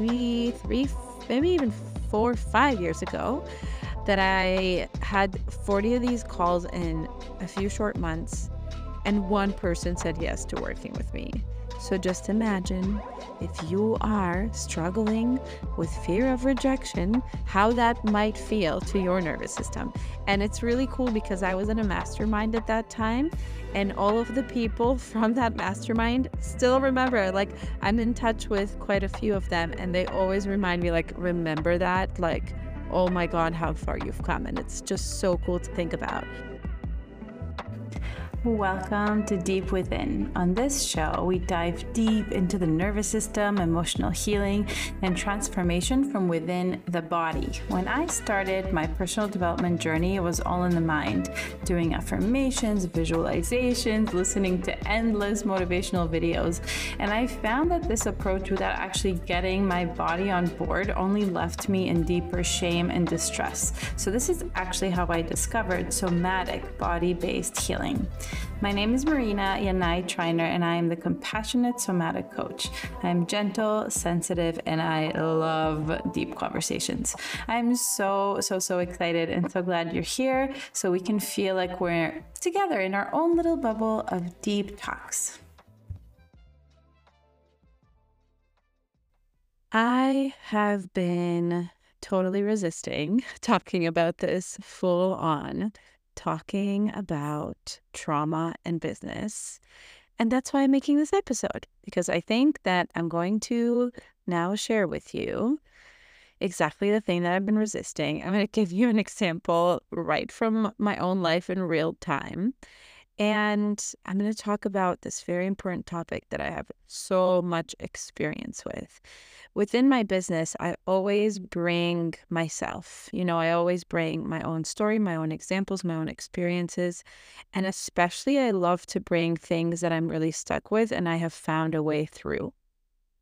maybe three, maybe even four, five years ago that I had 40 of these calls in a few short months, and one person said yes to working with me. So just imagine if you are struggling with fear of rejection, how that might feel to your nervous system. And it's really cool because I was in a mastermind at that time, and all of the people from that mastermind still remember. Like, I'm in touch with quite a few of them, and they always remind me, like, remember that? Like, oh my God, how far you've come. And it's just so cool to think about. Welcome to Deep Within. On this show, we dive deep into the nervous system, emotional healing, and transformation from within the body. When I started my personal development journey, it was all in the mind, doing affirmations, visualizations, listening to endless motivational videos. And I found that this approach, without actually getting my body on board, only left me in deeper shame and distress. So, this is actually how I discovered somatic body based healing. My name is Marina Yanai Triner, and I am the Compassionate Somatic Coach. I am gentle, sensitive, and I love deep conversations. I'm so, so, so excited and so glad you're here so we can feel like we're together in our own little bubble of deep talks. I have been totally resisting talking about this full on talking about trauma and business. And that's why I'm making this episode, because I think that I'm going to now share with you exactly the thing that I've been resisting. I'm going to give you an example right from my own life in real time. And I'm going to talk about this very important topic that I have so much experience with within my business, I always bring myself. You know, I always bring my own story, my own examples, my own experiences. And especially, I love to bring things that I'm really stuck with and I have found a way through.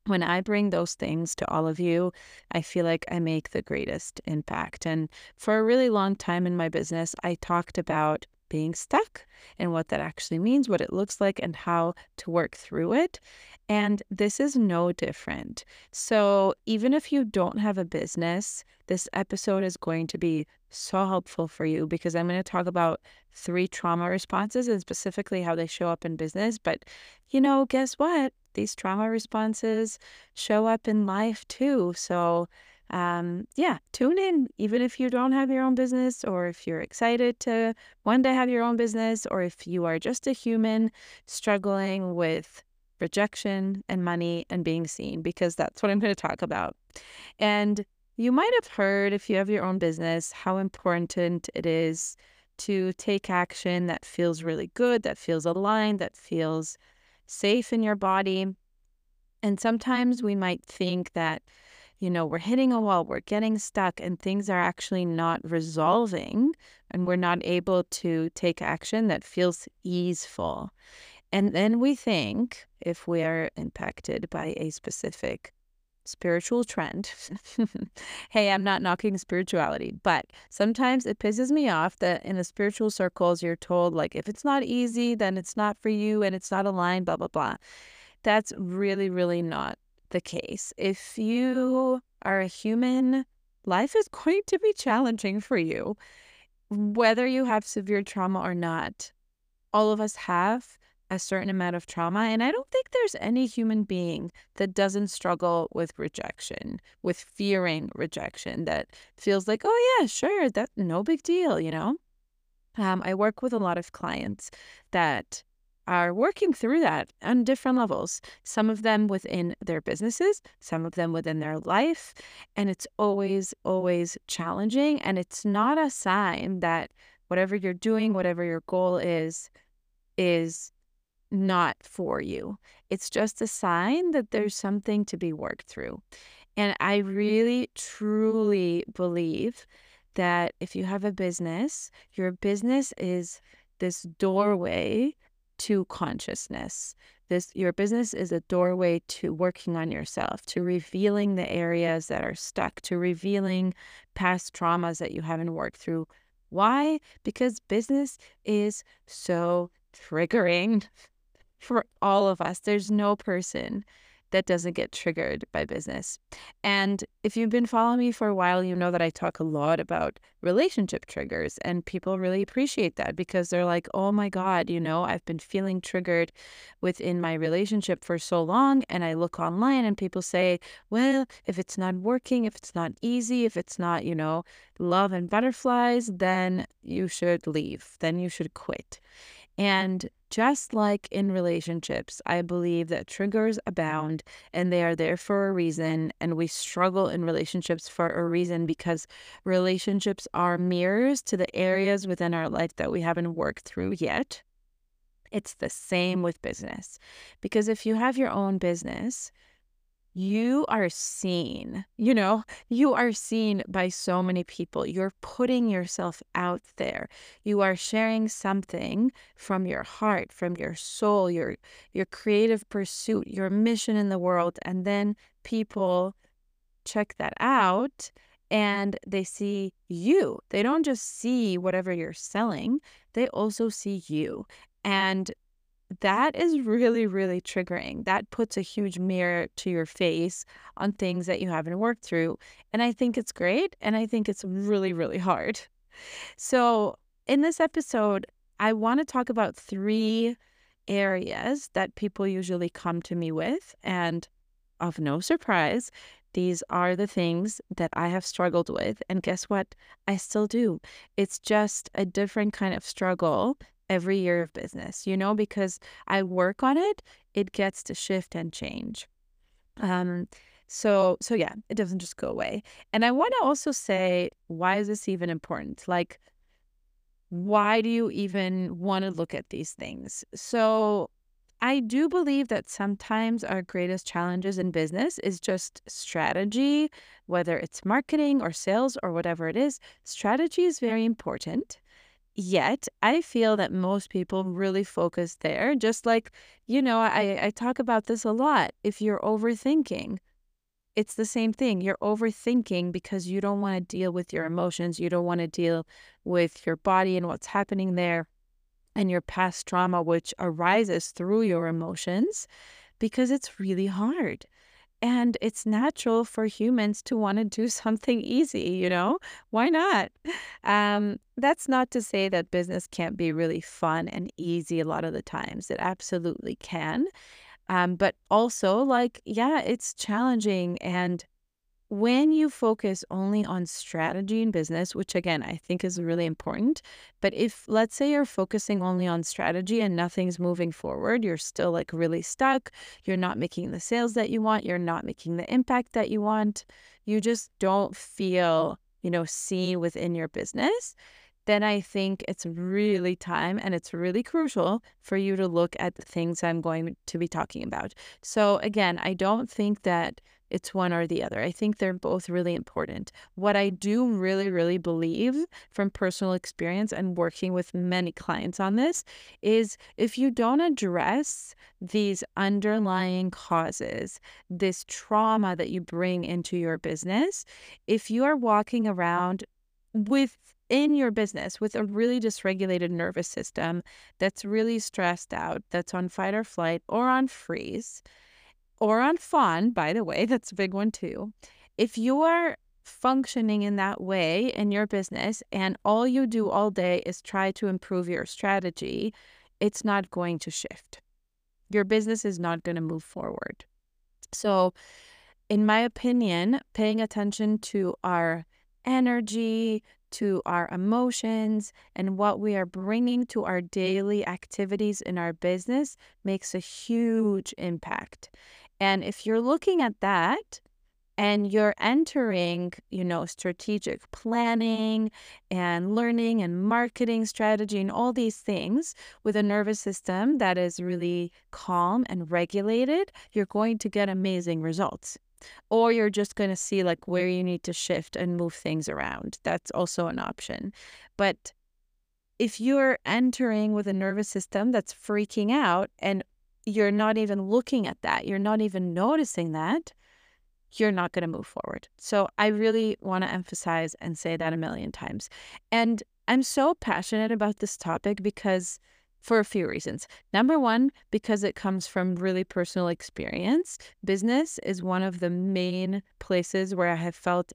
When I bring those things to all of you, I feel like I make the greatest impact. And for a really long time in my business, I talked about being stuck and what that actually means, what it looks like, and how to work through it. And this is no different. So, even if you don't have a business, this episode is going to be so helpful for you because I'm going to talk about three trauma responses and specifically how they show up in business. But, you know, guess what? These trauma responses show up in life too. So, um, yeah, tune in, even if you don't have your own business, or if you're excited to one day have your own business, or if you are just a human struggling with rejection and money and being seen, because that's what I'm going to talk about. And you might have heard, if you have your own business, how important it is to take action that feels really good, that feels aligned, that feels safe in your body. And sometimes we might think that, you know, we're hitting a wall, we're getting stuck, and things are actually not resolving, and we're not able to take action that feels easeful. And then we think if we are impacted by a specific spiritual trend. hey, I'm not knocking spirituality, but sometimes it pisses me off that in the spiritual circles, you're told, like, if it's not easy, then it's not for you and it's not aligned, blah, blah, blah. That's really, really not the case. If you are a human, life is going to be challenging for you, whether you have severe trauma or not. All of us have a certain amount of trauma. And I don't think there's any human being that doesn't struggle with rejection, with fearing rejection, that feels like, oh, yeah, sure, that's no big deal, you know? Um, I work with a lot of clients that are working through that on different levels, some of them within their businesses, some of them within their life. And it's always, always challenging. And it's not a sign that whatever you're doing, whatever your goal is, is not for you. It's just a sign that there's something to be worked through. And I really, truly believe that if you have a business, your business is this doorway to consciousness. This your business is a doorway to working on yourself, to revealing the areas that are stuck, to revealing past traumas that you haven't worked through. Why? Because business is so triggering for all of us. There's no person that doesn't get triggered by business. And if you've been following me for a while, you know that I talk a lot about relationship triggers, and people really appreciate that because they're like, oh my God, you know, I've been feeling triggered within my relationship for so long. And I look online and people say, well, if it's not working, if it's not easy, if it's not, you know, love and butterflies, then you should leave, then you should quit. And just like in relationships, I believe that triggers mm-hmm. abound and they are there for a reason. And we struggle in relationships for a reason because relationships are mirrors to the mm-hmm. areas within our life that we haven't worked through yet. It's the same with business. Because if you have your own business, you are seen, you know, you are seen by so many people. You're putting yourself out there. You are sharing something from your heart, from your soul, your your creative pursuit, your mission in the world, and then people check that out and they see you. They don't just see whatever you're selling, they also see you. And that is really, really triggering. That puts a huge mirror to your face on things that you haven't worked through. And I think it's great. And I think it's really, really hard. So, in this episode, I want to talk about three areas that people usually come to me with. And of no surprise, these are the things that I have struggled with. And guess what? I still do. It's just a different kind of struggle every year of business, you know, because I work on it, it gets to shift and change. Um, so so yeah, it doesn't just go away. And I want to also say, why is this even important? Like, why do you even want to look at these things? So I do believe that sometimes our greatest challenges in business is just strategy, whether it's marketing or sales or whatever it is. Strategy is very important. Yet, I feel that most people really focus there. Just like, you know, I, I talk about this a lot. If you're overthinking, it's the same thing. You're overthinking because you don't want to deal with your emotions. You don't want to deal with your body and what's happening there and your past trauma, which arises through your emotions because it's really hard. And it's natural for humans to want to do something easy, you know? Why not? Um, that's not to say that business can't be really fun and easy a lot of the times. It absolutely can. Um, but also, like, yeah, it's challenging and when you focus only on strategy in business, which again, I think is really important, but if let's say you're focusing only on strategy and nothing's moving forward, you're still like really stuck, you're not making the sales that you want, you're not making the impact that you want, you just don't feel, you know, seen within your business, then I think it's really time and it's really crucial for you to look at the things I'm going to be talking about. So, again, I don't think that it's one or the other. I think they're both really important. What I do really, really believe from personal experience and working with many clients on this is if you don't address these underlying causes, this trauma that you bring into your business, if you are walking around with in your business with a really dysregulated nervous system that's really stressed out, that's on fight or flight or on freeze, or on fawn, by the way, that's a big one too. If you are functioning in that way in your business and all you do all day is try to improve your strategy, it's not going to shift. Your business is not going to move forward. So, in my opinion, paying attention to our energy, to our emotions, and what we are bringing to our daily activities in our business makes a huge impact. And if you're looking at that and you're entering, you know, strategic planning and learning and marketing strategy and all these things with a nervous system that is really calm and regulated, you're going to get amazing results. Or you're just going to see like where you need to shift and move things around. That's also an option. But if you're entering with a nervous system that's freaking out and you're not even looking at that, you're not even noticing that, you're not going to move forward. So I really want to emphasize and say that a million times. And I'm so passionate about this topic because for a few reasons. Number one, because it comes from really personal experience. Business is one of the main places where I have felt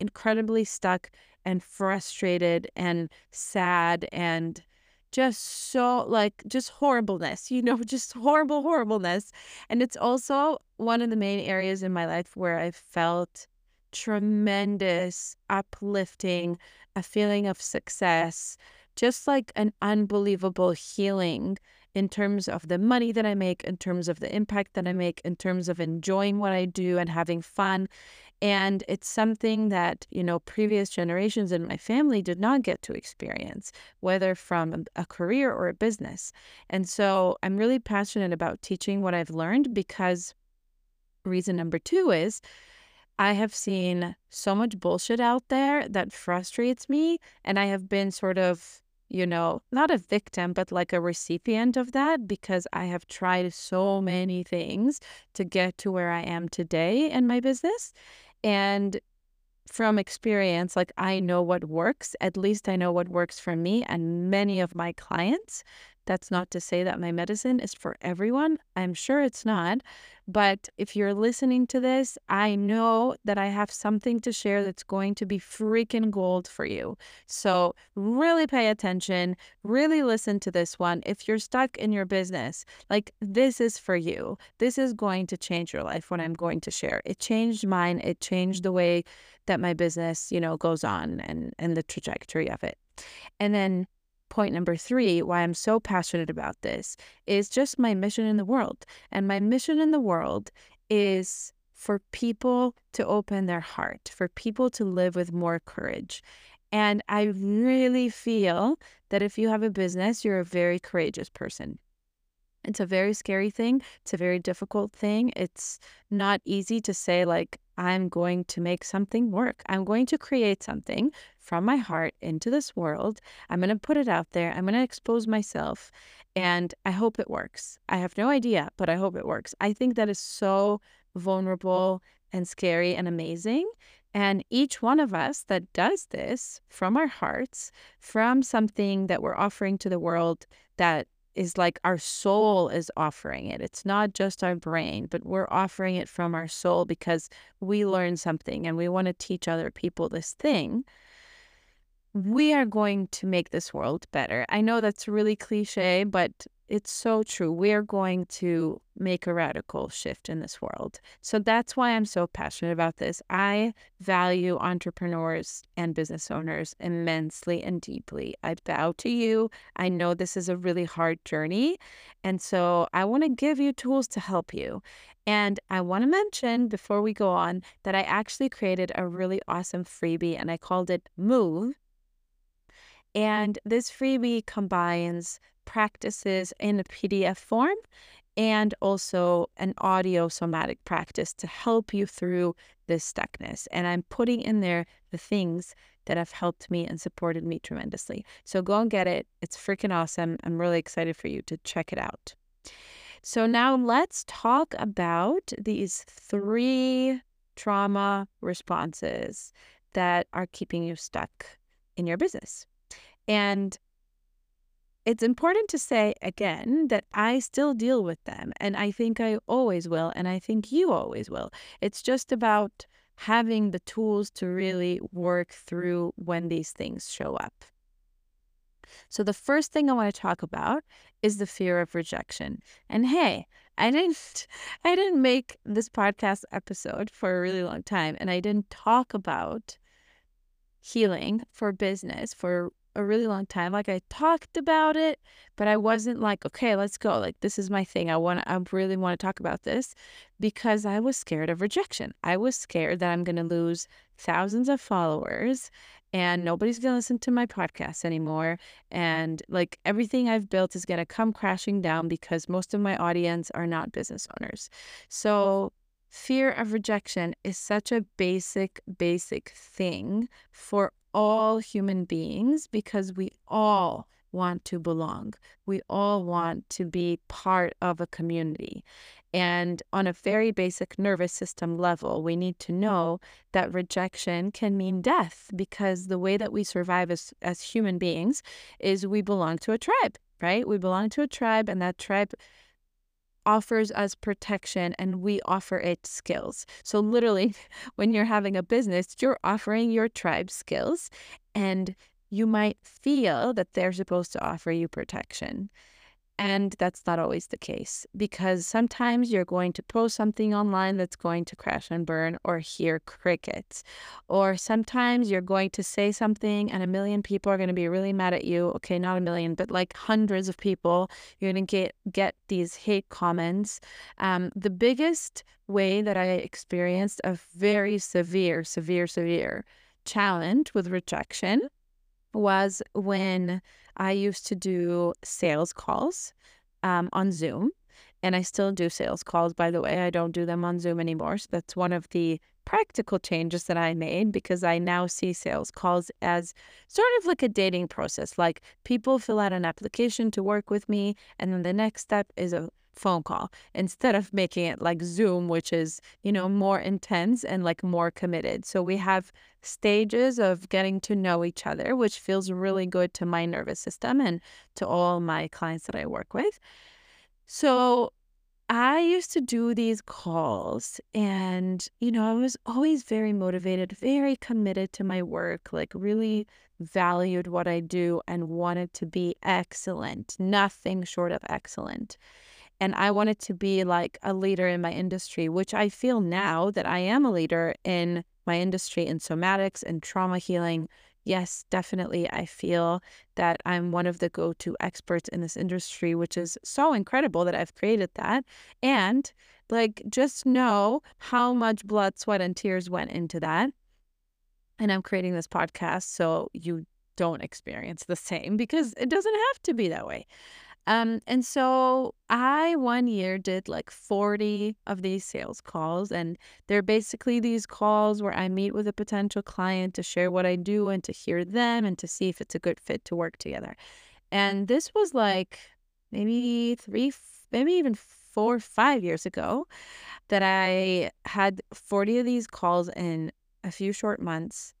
incredibly stuck and frustrated and sad and just so like just horribleness, you know, just horrible horribleness. And it's also one of the main areas in my life where I felt tremendous uplifting, a feeling of success, just like an unbelievable healing in terms of the money that I make, in terms of the impact that I make, in terms of enjoying what I do and having fun. And it's something that, you know, previous generations in my family did not get to experience, whether from a career or a business. And so I'm really passionate about teaching what I've learned because reason number two is I have seen so much bullshit out there that frustrates me. And I have been sort of you know, not a victim, but like a recipient of that because I have tried so many things to get to where I am today in my business. And from experience, like I know what works. At least I know what works for me and many of my clients. That's not to say that my medicine is for everyone. I'm sure it's not. But if you're listening to this, I know that I have something to share that's going to be freaking gold for you. So, really pay attention, really listen to this one. If you're stuck in your business, like this is for you. This is going to change your life when I'm going to share. It changed mine, it changed the way that my business, you know, goes on and and the trajectory of it. And then point number three, why I'm so passionate about this, is just my mission in the world. And my mission in the world is for people to open their heart, for people to live with more courage. And I really feel that if you have a business, you're a very courageous person. It's a very scary thing. It's a very difficult thing. It's not easy to say, like, I'm going to make something work. I'm going to create something from my heart into this world. I'm going to put it out there. I'm going to expose myself. And I hope it works. I have no idea, but I hope it works. I think that is so vulnerable and scary and amazing. And each one of us that does this from our hearts, from something that we're offering to the world that is like our soul is offering it. It's not just our brain, but we're offering it from our soul because we learn something and we want to teach other people this thing. We are going to make this world better. I know that's really cliche, but it's so true. We're going to make a radical shift in this world. So that's why I'm so passionate about this. I value entrepreneurs and business owners immensely and deeply. I bow to you. I know this is a really hard journey. And so I want to give you tools to help you. And I want to mention before we go on that I actually created a really awesome freebie and I called it Move. Mm-hmm. And this freebie combines practices in a PDF form and also an audio somatic practice to help you through this stuckness. And I'm putting in there the things that have helped me and supported me tremendously. So go and get it. It's freaking awesome. I'm really excited for you to check it out. So now let's talk about these three trauma responses that are keeping you stuck in your business. And it's important to say again that I still deal with them. And I think I always will. And I think you always will. It's just about having the tools to really work through when these things show up. So the first thing I want to talk about is the fear of rejection. And hey, I didn't I didn't make this podcast episode for a really long time and I didn't talk about healing for business for a really long time. Like I talked about it, but I wasn't like, okay, let's go. Like this is my thing. I want I really want to talk about this because I was scared of rejection. I was scared that I'm going to lose thousands of followers and nobody's going to listen to my podcast anymore and like everything I've built is going to come crashing down because most of my audience are not business owners. So fear of rejection is such a basic basic thing for all human beings because we all want to belong. We all want to be part of a community. And on a very basic nervous system level, we need to know that rejection can mean death because the way that we survive as, as human beings is we belong to a tribe right? We belong to a tribe, and that tribe offers us protection and we offer it skills. So, literally, when you're having a business, you're offering your tribe skills, and you might feel that they're supposed to offer you protection. And that's not always the case because sometimes you're going to post something online that's going to crash and burn or hear crickets. Or sometimes you're going to say something and a million people are going to be really mad at you. Okay, not a million, but like hundreds of people. You're going to get, get these hate comments. Um, the biggest way that I experienced a very severe, severe, severe challenge with rejection was when I used to do sales calls um, on Zoom. And I still do sales calls, by the way. I don't do them on Zoom anymore. So that's one of the practical changes that I made because I now see sales calls as sort of like a dating process. Like people fill out an application to work with me, and then the next step is a phone call instead of making it like Zoom, which is, you know, more intense and like more committed. So we have stages of getting to know each other, which feels really good to my nervous system and to all my clients that I work with. So I used to do these calls and, you know, I was always very motivated, very committed to my work, like really valued what I do and wanted to be excellent, nothing short of excellent and I wanted to be like a leader in my industry, which I feel now that I am a leader in my industry in somatics and trauma healing. Yes, definitely. I feel that I'm one of the go to experts in this industry, which is so incredible that I've created that. And like, just know how much blood, sweat, and tears went into that. And I'm creating this podcast so you don't experience the same because it doesn't have to be that way. Um, and so I one year did like 40 of these sales calls, and they're basically these calls where I meet with a potential client to share what I do and to hear them and to see if it's a good fit to work together. And this was like maybe three, maybe even four, five years ago that I had 40 of these calls in a few short months,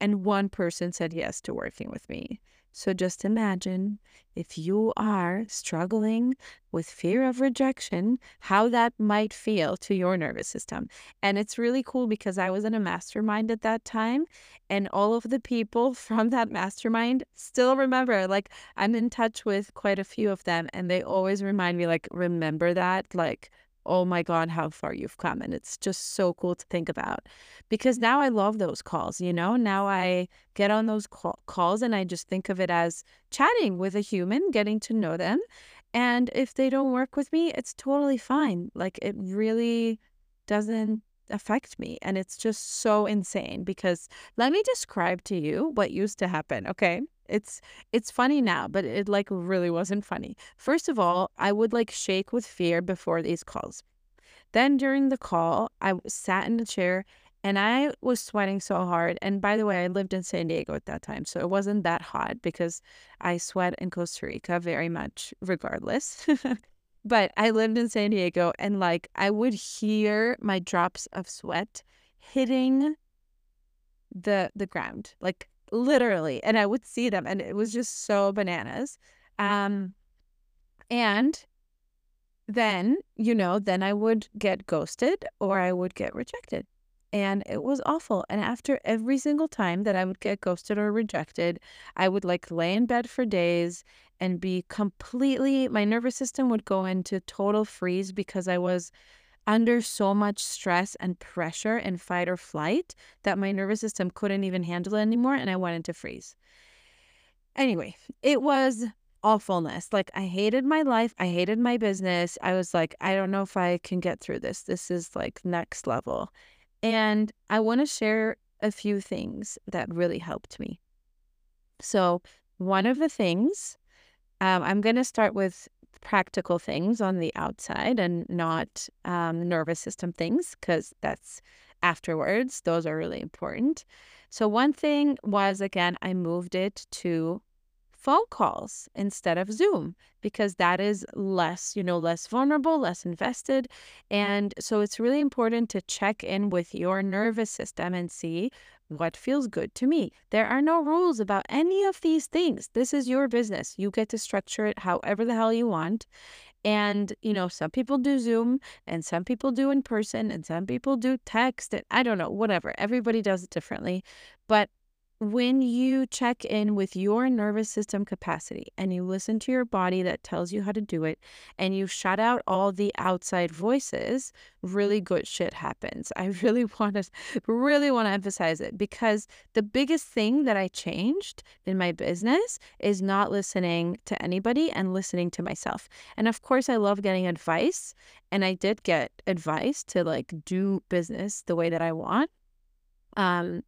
and one person said yes to working with me. So just imagine if you are struggling with fear of rejection, how that might feel to your nervous system. And it's really cool because I was in a mastermind at that time, and all of the people from that mastermind still remember. Like, I'm in touch with quite a few of them, and they always remind me, like, remember that, like, oh my God, how far you've come. And it's just so cool to think about because now I love those calls, you know? Now I get on those call- calls and I just think of it as chatting with a human, getting to know them. And if they don't work with me, it's totally fine. Like it really doesn't affect me. And it's just so insane because let me describe to you what used to happen, okay? It's it's funny now, but it like really wasn't funny. First of all, I would like shake with fear before these calls. Then during the call, I sat in the chair and I was sweating so hard. And by the way, I lived in San Diego at that time, so it wasn't that hot because I sweat in Costa Rica very much regardless. but I lived in San Diego and like I would hear my drops of sweat hitting the the ground. Like literally and i would see them and it was just so bananas um and then you know then i would get ghosted or i would get rejected and it was awful and after every single time that i would get ghosted or rejected i would like lay in bed for days and be completely my nervous system would go into total freeze because i was under so much stress and pressure and fight or flight that my nervous system couldn't even handle it anymore and I went into freeze. Anyway, it was awfulness. Like I hated my life, I hated my business. I was like, I don't know if I can get through this. This is like next level. And I want to share a few things that really helped me. So, one of the things um, I'm going to start with practical things on the outside and not um, nervous system things because that's afterwards. Those are really important. So, one thing was again, I moved it to phone calls instead of Zoom because that is less, you know, less vulnerable, less invested. And so it's really important to check in with your nervous system and see what feels good to me. There are no rules about any of these things. This is your business. You get to structure it however the hell you want. And, you know, some people do Zoom and some people do in person and some people do text. And I don't know, whatever. Everybody does it differently. But when you check in with your nervous system capacity and you listen to your body that tells you how to do it and you shut out all the outside voices, really good shit happens. I really want to really want to emphasize it because the biggest thing that I changed in my business is not listening to anybody and listening to myself. And of course, I love getting advice and I did get advice to like do business the way that I want. Um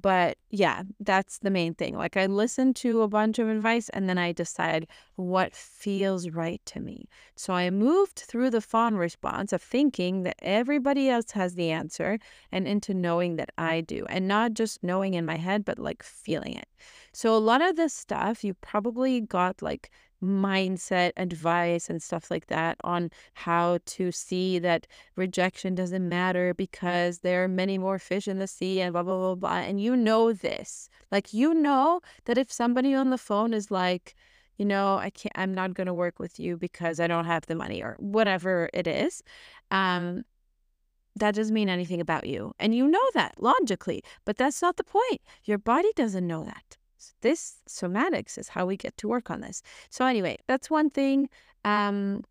but yeah, that's the main thing. Like I listen to a bunch of advice and then I decide what feels right to me. So I moved through the fawn response of thinking that everybody else has the answer and into knowing that I do. And not just knowing in my head, but like feeling it. So a lot of this stuff you probably got like mindset advice and stuff like that on how to see that rejection doesn't matter because there are many more fish in the sea and blah blah blah blah and you know this. Like you know that if somebody on the phone is like you know i can't i'm not going to work with you because i don't have the money or whatever it is um that doesn't mean anything about you and you know that logically but that's not the point. Your body doesn't know that this somatics is how we get to work on this. So anyway, that's one thing. Um,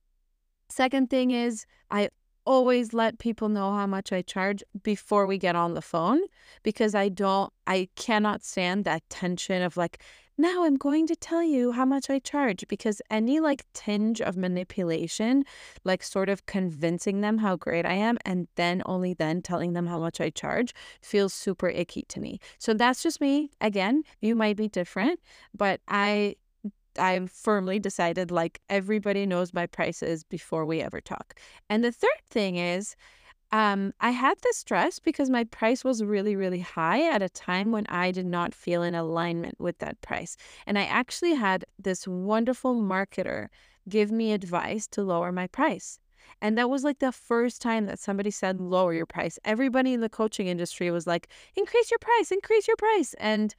second thing is I always let people know how much I charge before we get on the phone because I don't I cannot stand that tension of like now I'm going to tell you how much I charge because any like tinge of manipulation, like sort of convincing them how great I am and then only then telling them how much I charge feels super icky to me. So that's just me. Again, you might be different, but I I've firmly decided like everybody knows my prices before we ever talk. And the third thing is um, I had this stress because my price was really, really high at a time when I did not feel in alignment with that price. And I actually had this wonderful marketer give me advice to lower my price. And that was like the first time that somebody said, lower your price. Everybody in the coaching industry was like, increase your price, increase your price. And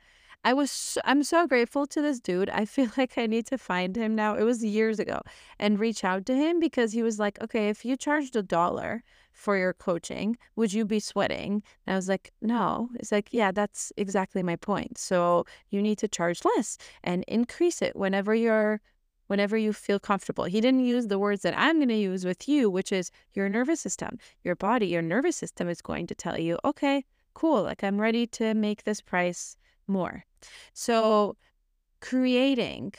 I was, so, I'm so grateful to this dude. I feel like I need to find him now. It was years ago and reach out to him because he was like, okay, if you charged a dollar for your coaching, would you be sweating? And I was like, no. It's like, yeah, that's exactly my point. So you need to charge less and increase it whenever you're whenever you feel comfortable. He didn't use the words that I'm going to use with you, which is your nervous system. Your body, your nervous system is going to tell you, okay, cool, like I'm ready to make this price more. So, creating,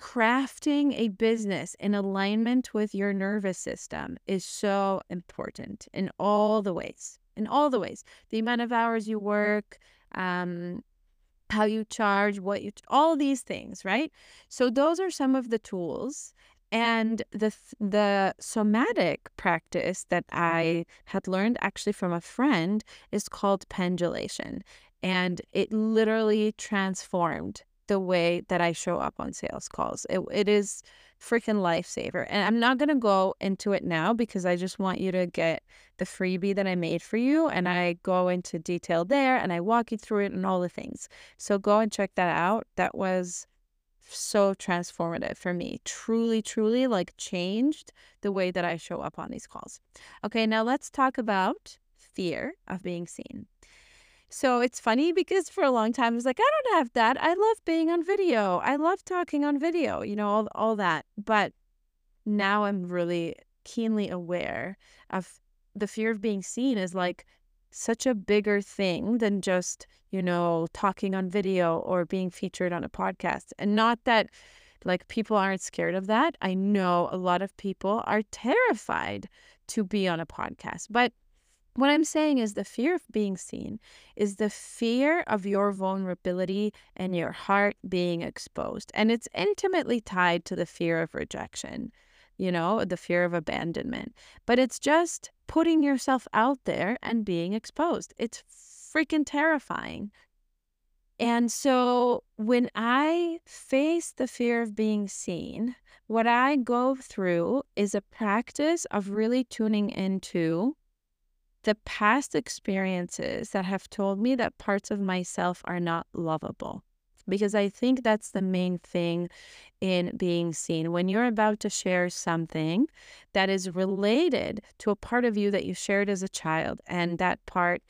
crafting a business in alignment with your nervous system is so important in all the ways. In all the ways, the amount of hours you work, um, how you charge, what you, all these things, right? So those are some of the tools. And the the somatic practice that I had learned actually from a friend is called pendulation. And it literally transformed the way that I show up on sales calls. It, it is freaking lifesaver. And I'm not going to go into it now because I just want you to get the freebie that I made for you. And I go into detail there and I walk you through it and all the things. So go and check that out. That was so transformative for me. Truly, truly like changed the way that I show up on these calls. Okay, now let's talk about fear of being seen. So it's funny because for a long time I was like, I don't have that. I love being on video. I love talking on video, you know, all, all that. But now I'm really keenly aware of the fear of being seen is like such a bigger thing than just, you know, talking on video or being featured on a podcast. And not that like people aren't scared of that. I know a lot of people are terrified to be on a podcast, but what I'm saying is the fear of being seen is the fear of your vulnerability and your heart being exposed. And it's intimately tied to the fear of rejection, you know, the fear of abandonment. But it's just putting yourself out there and being exposed. It's freaking terrifying. And so when I face the fear of being seen, what I go through is a practice of really tuning into the past experiences that have told me that parts of myself are not lovable. Because I think that's the main thing in being seen. When you're about to share something that is related to a part of you that you shared as a child, and that part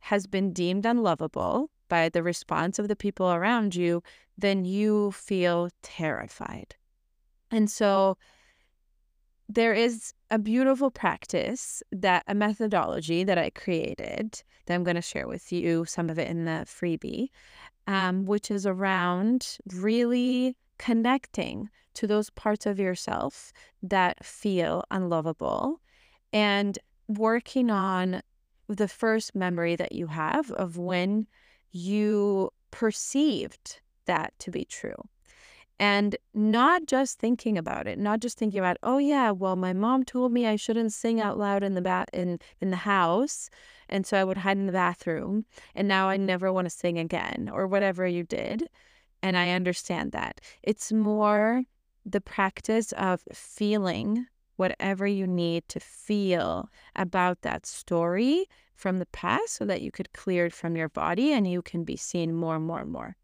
has been deemed unlovable, by the response of the people around you, then you feel terrified. And so there is a beautiful practice that a methodology that I created that I'm going to share with you, some of it in the freebie, um, which is around really connecting to those parts of yourself that feel unlovable and working on the first memory that you have of when you perceived that to be true. And not just thinking about it, not just thinking about, oh yeah, well, my mom told me I shouldn't sing mm. out loud in the ba- in in the house, and so I would hide in the bathroom, and now I never want to sing again, or whatever you did. And I understand that. It's more the practice of feeling whatever you need to feel about that story from the past so that you could clear it from your body and you can be seen more and more and more.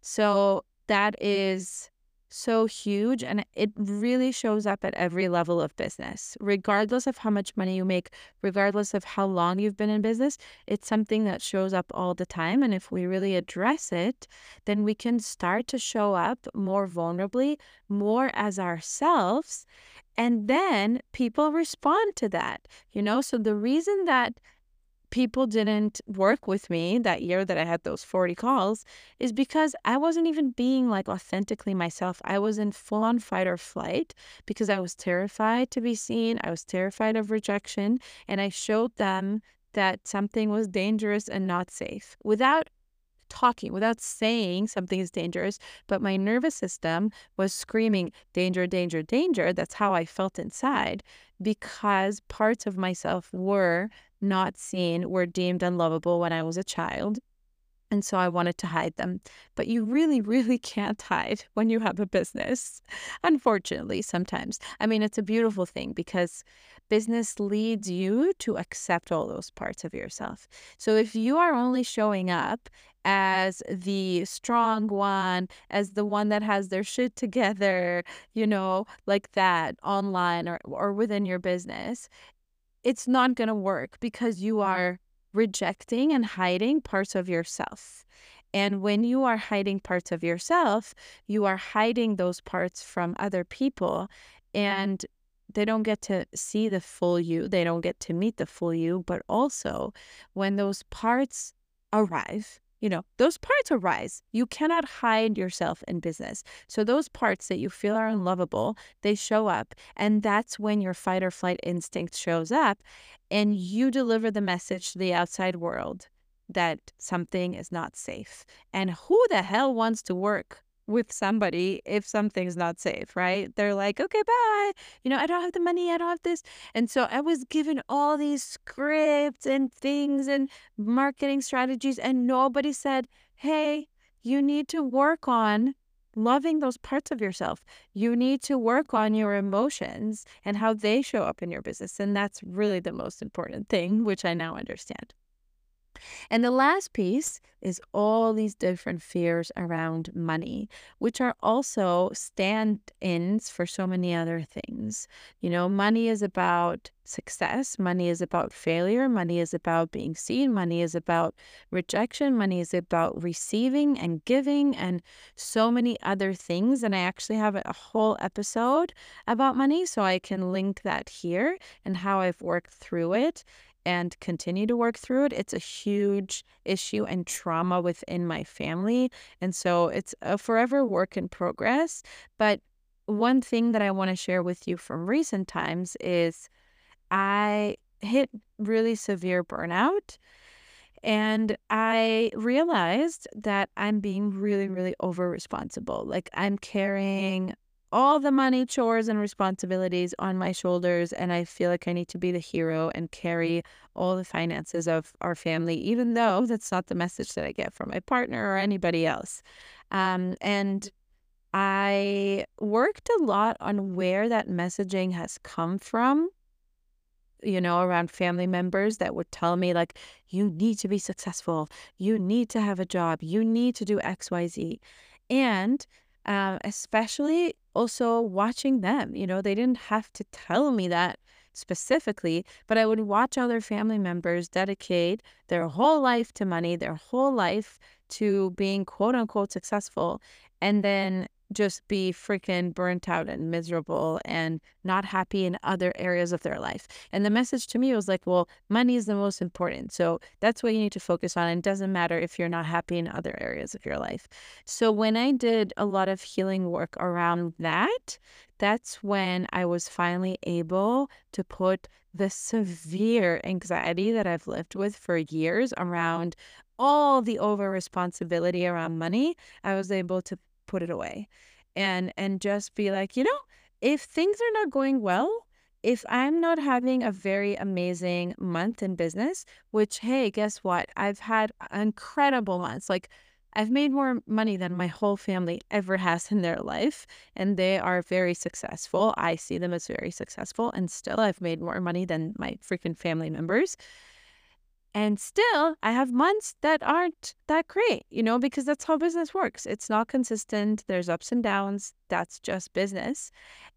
So that mm-hmm. is so huge and it really shows up at every level of business. Regardless of how much money you make regardless of how long you've been in business it's something that shows up all the time and if we really address it then we can start to show up more vulnerably more as ourselves and then people respond to that you know? So the reason that people didn't work with me that year that I had those 40 calls is because I wasn't even being like authentically myself. I was in full on fight or flight because I was terrified to be seen. I was terrified of rejection. And I showed them that something was dangerous and not safe without talking, without saying something is dangerous. But my nervous system was screaming, danger, danger, danger. That's how I felt inside because parts of myself were not seen, were deemed unlovable when I was a child. And so I wanted to hide them. But you really, really can't hide when you have a business, unfortunately, sometimes. I mean, it's a beautiful thing because business leads you to accept all those parts of yourself. So if you are only showing up as the strong one, as the one that has their shit together, you know, like that online or, or within your business, it's not going to work because you mm-hmm. are rejecting and hiding parts of yourself. And when you are hiding parts of yourself, you are hiding those parts from other people. And they don't get to see the full you, they don't get to meet the full you. But also, when those parts arrive, you know, those parts arise. You cannot hide yourself in business. So those parts that you feel are unlovable, they show up. And that's when your fight or flight instinct shows up and you deliver the message to the outside world that something is not safe. And who the hell wants to work with somebody if something's not safe, right? They're like, okay, bye. You know, I don't have the money, I don't have this. And so I was given all these scripts and things and marketing strategies, and nobody said, hey, you need to work on loving those parts of yourself. You need to work on your emotions and how they show up in your business. And that's really the most important thing, which I now understand. And the last piece is all these different fears around money, which are also stand ins for so many other things. You know, money is about success, money is about failure, money is about being seen, money is about rejection, money is about receiving and giving, and so many other things. And I actually have a whole episode about money, so I can link that here and how I've worked through it and continue to work through it. It's a huge issue and trauma within my family. And so it's a forever work in progress. But one thing that I want to share with you from recent times is I hit really severe burnout. And I realized that I'm being really, really over responsible. Like I'm carrying all the money chores and responsibilities on my shoulders and I feel like I need to be the hero and carry all the finances of our family even though that's not the message that I get from my partner or anybody else. Um, and I worked a lot on where that messaging has come from you know, around family members that would tell me, like, you need to be successful, you need to have a job, you need to do XYZ. And uh, especially also watching them, you know, they didn't have to tell me that specifically, but I would watch other family members dedicate their whole life to money, their whole life to being quote unquote successful. And then just be freaking burnt out and miserable and not happy in other areas of their life. And the message to me was like, well, money is the most important. So that's what you need to focus on. And it doesn't matter if you're not happy in other areas of your life. So when I did a lot of healing work around that, that's when I was finally able to put the severe anxiety that I've lived with for years around all the over responsibility around money. I was able to put it away and and just be like you know if things are not going well if i'm not having a very amazing month in business which hey guess what i've had incredible months like I've made more money than my whole family ever has in their life, and they are very successful. I see them as very successful, and still I've made more money than my freaking family members. And still, I have months that aren't that great, you know, because that's how business works. It's not consistent, there's ups and downs. That's just business.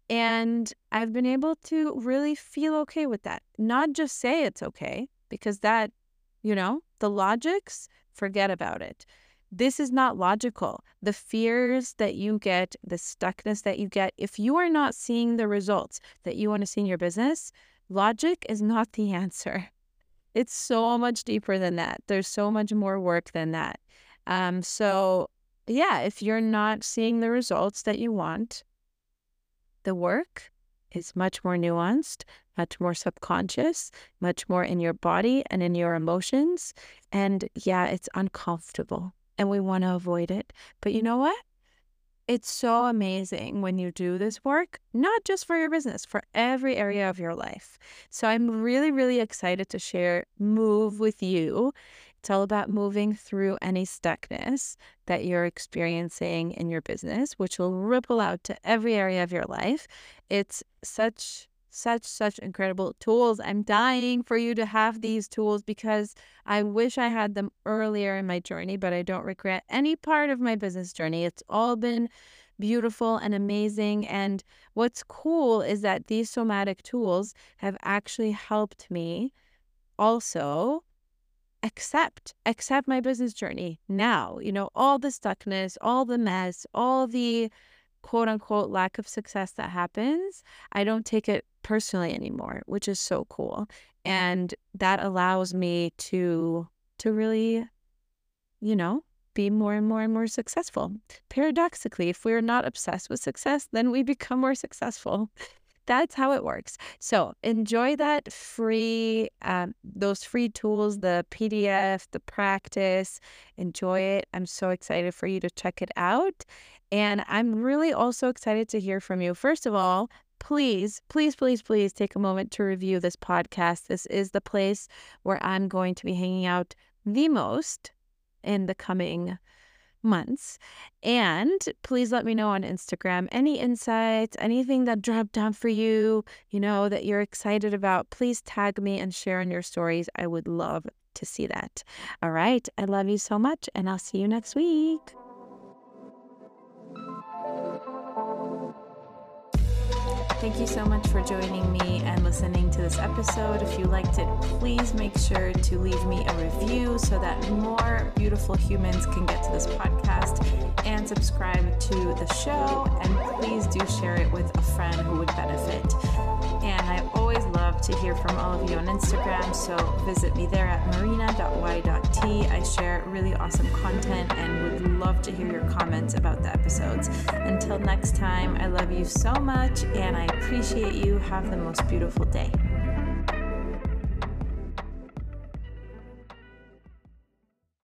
And I've been able to really feel okay with that. Not just say it's okay, because that, you know, the logics, forget about it. This is not logical. The fears that you get, the stuckness that you get, if you are not seeing the results that you want to see in your business, logic is not the answer it's so much deeper than that. There's so much more work than that. Um, so, yeah, if you're not seeing the results that you want, the work is much more nuanced, much more subconscious, much more in your body and in your emotions. And yeah, it's uncomfortable and we want to avoid it. But you know what? It's so amazing when you do this work, not just for your business, for every area of your life. So I'm really, really excited to share Move with you. It's all about moving through any stuckness that you're experiencing in your business, which will ripple out to every area of your life. It's such such such incredible tools. I'm dying for you to have these tools because i wish i had them earlier in my journey but i don't regret any part of my business journey. It's all been beautiful and amazing and what's cool is that these somatic tools have actually helped me also accept accept my business journey now. You know all the stuckness all the mess all the quote unquote lack of success that happens, I don't take it personally anymore, which is so cool. And that allows me to to really, you know, be more and more and more successful. Paradoxically, if we're not obsessed with success, then we become more successful. That's how it works. So enjoy that free, um, those free tools, the PDF, the practice. Enjoy it. I'm so excited for you to check it out. And I'm really also excited to hear from you. First of all, please, please, please, please take a moment to review this podcast. This is the place where I'm going to be hanging out the most in the coming months. And please let me know on Instagram any insights, anything that dropped down for you, you know, that you're excited about. Please tag me and share in your stories. I would love to see that. All right. I love you so much, and I'll see you next week. Thank you so much for joining me and listening to this episode. If you liked it, please make sure to leave me a review so that more beautiful humans can get to this podcast and subscribe to the show. And please do share it with a friend who would benefit. And I always love to hear from all of you on Instagram, so visit me there at marina.y.t. I share really awesome content and would love to hear your comments about the episodes. Until next time, I love you so much and I appreciate you. Have the most beautiful day.